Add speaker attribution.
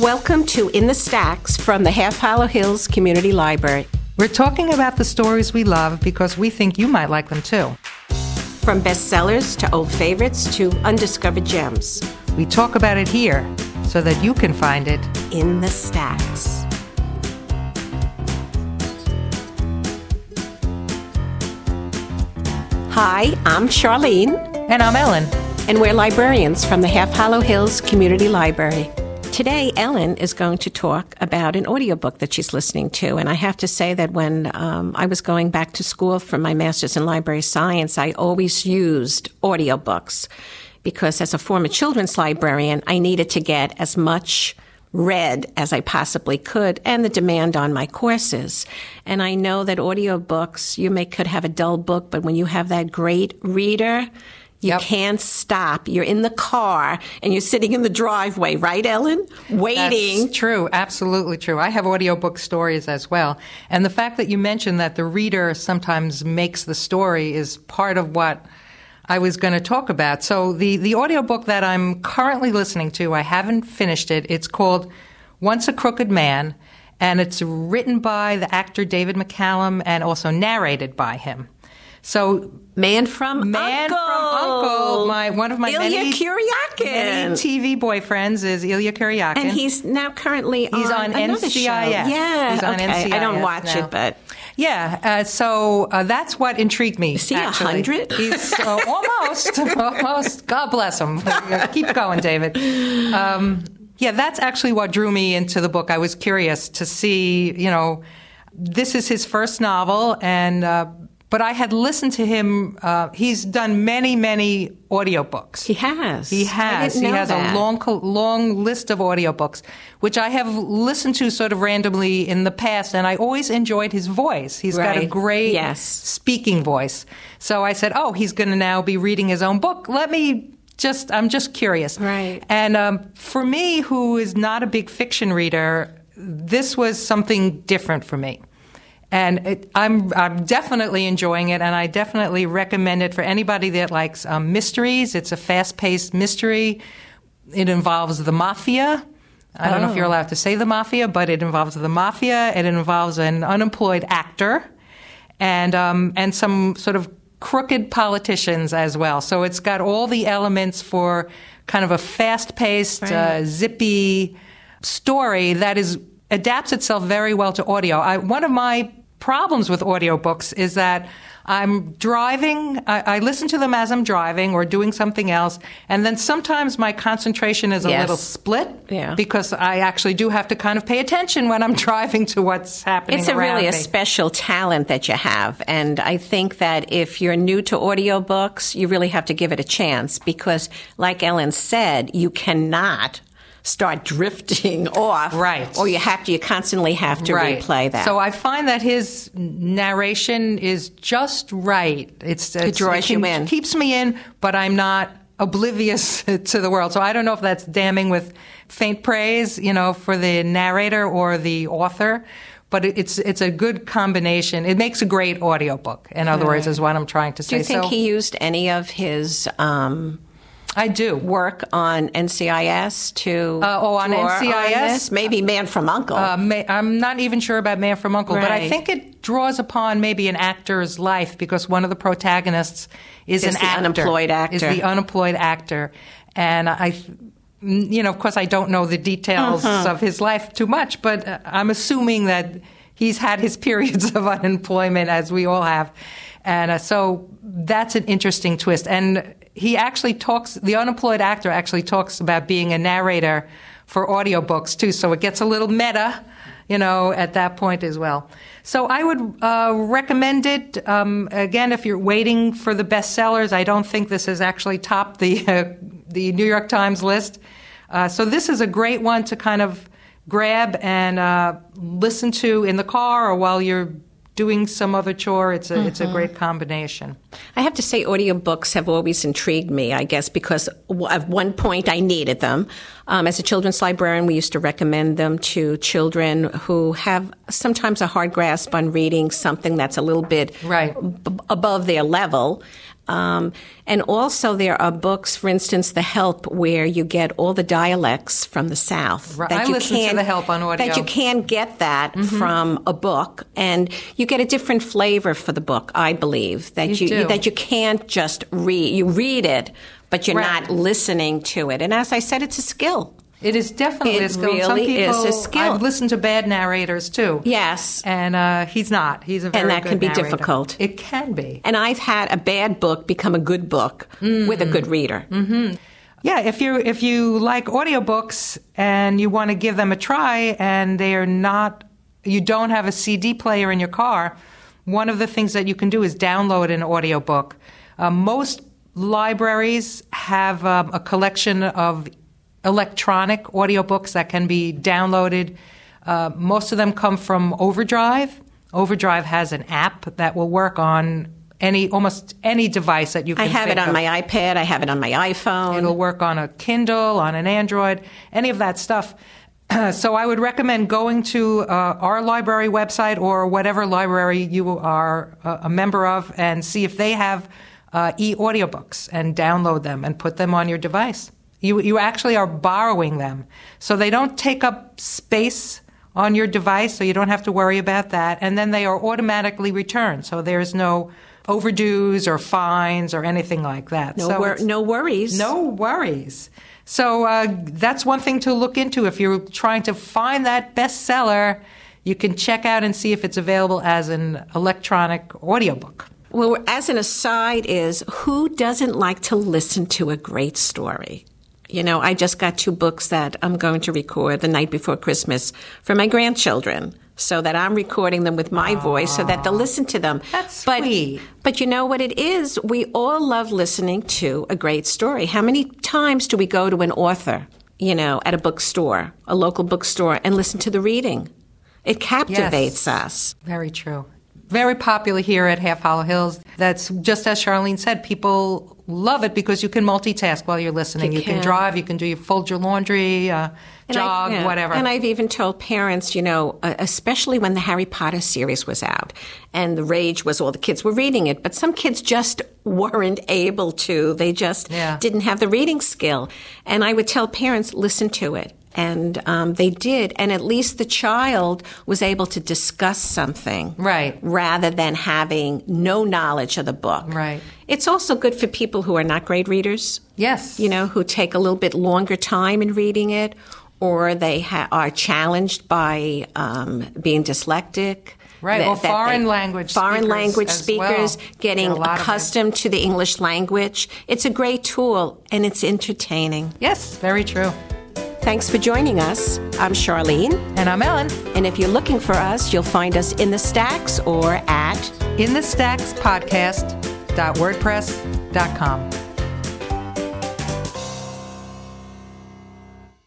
Speaker 1: Welcome to In the Stacks from the Half Hollow Hills Community Library.
Speaker 2: We're talking about the stories we love because we think you might like them too.
Speaker 1: From bestsellers to old favorites to undiscovered gems.
Speaker 2: We talk about it here so that you can find it
Speaker 1: In the Stacks. Hi, I'm Charlene,
Speaker 2: And I'm Ellen.
Speaker 1: and we're librarians from the Half Hollow Hills Community Library. Today, Ellen is going to talk about an audiobook that she's listening to. And I have to say that when um, I was going back to school for my master's in library science, I always used audiobooks because as a former children's librarian, I needed to get as much read as I possibly could and the demand on my courses. And I know that audiobooks, you may could have a dull book, but when you have that great reader, you
Speaker 2: Yep.
Speaker 1: can't stop. You're in the car and you're sitting in the driveway, right, Ellen? Waiting.
Speaker 2: That's true, absolutely true. I have audiobook stories as well. And the fact that you mentioned that the reader sometimes makes the story is part of what I was going to talk about. So the, the audiobook that I'm currently listening to, I haven't finished it. It's called Once a Crooked Man, and it's written by the actor David McCallum and also narrated by him. So
Speaker 1: Man from
Speaker 2: Man
Speaker 1: Uncle.
Speaker 2: from Uncle, my one of my
Speaker 1: Ilya
Speaker 2: many,
Speaker 1: Kuryakin.
Speaker 2: many TV boyfriends is Ilya Kuryakin.
Speaker 1: and he's now currently
Speaker 2: He's on
Speaker 1: another
Speaker 2: NCIS.
Speaker 1: show. Yeah,
Speaker 2: He's on
Speaker 1: okay. I don't watch
Speaker 2: now.
Speaker 1: it, but
Speaker 2: Yeah, uh, so uh, that's what intrigued me.
Speaker 1: Is he 100?
Speaker 2: He's uh, almost, almost. God bless him. Keep going, David. Um, yeah, that's actually what drew me into the book. I was curious to see, you know, this is his first novel, and uh, but I had listened to him. Uh, he's done many, many audiobooks.
Speaker 1: he has.
Speaker 2: He has. He has
Speaker 1: that.
Speaker 2: a long, long list of audiobooks, which I have listened to sort of randomly in the past, and I always enjoyed his voice. He's got a great
Speaker 1: Yes.
Speaker 2: speaking voice. So I said, "Oh, he's going to now be reading his own book. Let me just. I'm just curious."
Speaker 1: Right.
Speaker 2: And um, for me, who is not a big fiction reader, this was something different for me. And it, I'm, I'm definitely enjoying it, and I definitely recommend it for anybody that likes um, mysteries. It's a fast paced mystery. It involves the mafia. I don't know if you're allowed to say the mafia, but it involves the mafia. It involves an unemployed actor and, um, and some sort of crooked politicians as well. So it's got all the elements for kind of a fast paced, uh, zippy story that is adapts itself very well to audio. I, one of my problems with audiobooks is that I'm driving, I, I listen to them as I'm driving or doing something else, and then sometimes my concentration is a
Speaker 1: Yes.
Speaker 2: little split
Speaker 1: Yeah.
Speaker 2: because I actually do have to kind of pay attention when I'm driving to what's happening.
Speaker 1: It's a
Speaker 2: around
Speaker 1: really a special talent that you have. And I think that if you're new to audiobooks, you really have to give it a chance because, like Ellen said, you cannot start drifting off.
Speaker 2: Right.
Speaker 1: Or you have to, you constantly have to replay that.
Speaker 2: So I find that his narration is just right. It's, it's
Speaker 1: draws you
Speaker 2: can-
Speaker 1: in.
Speaker 2: keeps me in, but I'm not oblivious to the world. So I don't know if that's damning with faint praise, you know, for the narrator or the author. But it's it's a good combination. It makes a great audiobook. In other words, is what I'm trying to say.
Speaker 1: Do you think
Speaker 2: so
Speaker 1: he used any of his um,
Speaker 2: I do.
Speaker 1: work on NCIS to
Speaker 2: Uh, oh, on NCIS?
Speaker 1: this? Maybe Man from Uncle.
Speaker 2: Uh, may, I'm not even sure about Man from Uncle, but I think it draws upon maybe an actor's life because one of the protagonists is,
Speaker 1: Is
Speaker 2: an
Speaker 1: the
Speaker 2: actor,
Speaker 1: unemployed actor.
Speaker 2: Is the unemployed actor, and I, you know, of course, I don't know the details
Speaker 1: Uh-huh.
Speaker 2: of his life too much, but uh, I'm assuming that he's had his periods of unemployment, as we all have, and uh, so that's an interesting twist. And he actually talks. The unemployed actor actually talks about being a narrator for audiobooks too, so it gets a little meta, you know, at that point as well. So I would uh, recommend it. Um, again, if you're waiting for the bestsellers, I don't think this has actually topped the uh, the New York Times list. Uh, so this is a great one to kind of grab and uh, listen to in the car or while you're doing some other chore. It's a it's a great combination.
Speaker 1: I have to say, audiobooks have always intrigued me, I guess, because at one point I needed them. Um, as a children's librarian, we used to recommend them to children who have sometimes a hard grasp on reading something that's a little bit
Speaker 2: Right.
Speaker 1: b- above their level. Um, and also, there are books, for instance, The Help, where you get all the dialects from the South.
Speaker 2: Right.
Speaker 1: That
Speaker 2: I
Speaker 1: you
Speaker 2: listen to
Speaker 1: can't-
Speaker 2: The Help on audio.
Speaker 1: That you can't get that from a book, and you get a different flavor for the book. I believe that
Speaker 2: You
Speaker 1: you, that you can't just read. You read it, but you're
Speaker 2: Right.
Speaker 1: not listening to it. And as I said, it's a skill.
Speaker 2: It is definitely
Speaker 1: It
Speaker 2: a skill. Some
Speaker 1: really is
Speaker 2: people,
Speaker 1: a skill.
Speaker 2: I've listened to bad narrators too.
Speaker 1: Yes.
Speaker 2: And uh, he's not. He's a very
Speaker 1: And that can be
Speaker 2: narrator.
Speaker 1: difficult.
Speaker 2: It can be.
Speaker 1: And I've had a bad book become a good book with a good reader.
Speaker 2: Yeah, if you if you like audiobooks and you want to give them a try and they are not you don't have a CD player in your car, one of the things that you can do is download an audiobook. Uh, most libraries have um, a collection of electronic audiobooks that can be downloaded. Uh, most of them come from Overdrive. Overdrive has an app that will work on any almost any device that you can
Speaker 1: I have it on
Speaker 2: of.
Speaker 1: my iPad. I have it on my iPhone.
Speaker 2: It'll work on a Kindle, on an Android, any of that stuff. so I would recommend going to uh, our library website or whatever library you are uh, a member of and see if they have uh, e-audiobooks and download them and put them on your device. You, you actually are borrowing them. So they don't take up space on your device, so you don't have to worry about that. And then they are automatically returned. So there's no overdues or fines or anything like that.
Speaker 1: no,
Speaker 2: so
Speaker 1: wor- no worries.
Speaker 2: no worries. So uh, that's one thing to look into if you're trying to find that bestseller. You can check out and see if it's available as an electronic audiobook.
Speaker 1: Well, as an aside, is who doesn't like to listen to a great story? You know, I just got two books that I'm going to record the night before Christmas for my grandchildren. So that I'm recording them with my voice so that they'll listen to them.
Speaker 2: That's
Speaker 1: but,
Speaker 2: sweet.
Speaker 1: But you know what it is? We all love listening to a great story. How many times do we go to an author, you know, at a bookstore, a local bookstore, and listen to the reading? It captivates us.
Speaker 2: Very true. Very popular here at Half Hollow Hills. That's just as Charlene said, people love it because you can multitask while you're listening.
Speaker 1: You
Speaker 2: You, can.
Speaker 1: can.
Speaker 2: drive, you can do you fold your laundry, uh,
Speaker 1: I-
Speaker 2: jog,
Speaker 1: yeah.
Speaker 2: whatever.
Speaker 1: And I've even told parents, you know, uh, especially when the Harry Potter series was out and the rage was all the kids were reading it, but some kids just weren't able to. They just
Speaker 2: Yeah.
Speaker 1: didn't have the reading skill. And I would tell parents, listen to it. And um, they did. And at least the child was able to discuss something.
Speaker 2: Right.
Speaker 1: Rather than having no knowledge of the book.
Speaker 2: Right.
Speaker 1: It's also good for people who are not great readers
Speaker 2: yes.
Speaker 1: you know, who take a little bit longer time in reading it, or they ha- are challenged by um, being dyslexic.
Speaker 2: Right, or foreign language
Speaker 1: foreign
Speaker 2: speakers
Speaker 1: language speakers
Speaker 2: well.
Speaker 1: getting
Speaker 2: Get a lot of it.
Speaker 1: accustomed to the English language. It's a great tool and it's entertaining.
Speaker 2: Yes, very true.
Speaker 1: Thanks for joining us. I'm Charlene,
Speaker 2: And I'm Ellen.
Speaker 1: and if you're looking for us, you'll find us in the stacks or at
Speaker 2: In the Stacks Podcast.wordpress.com.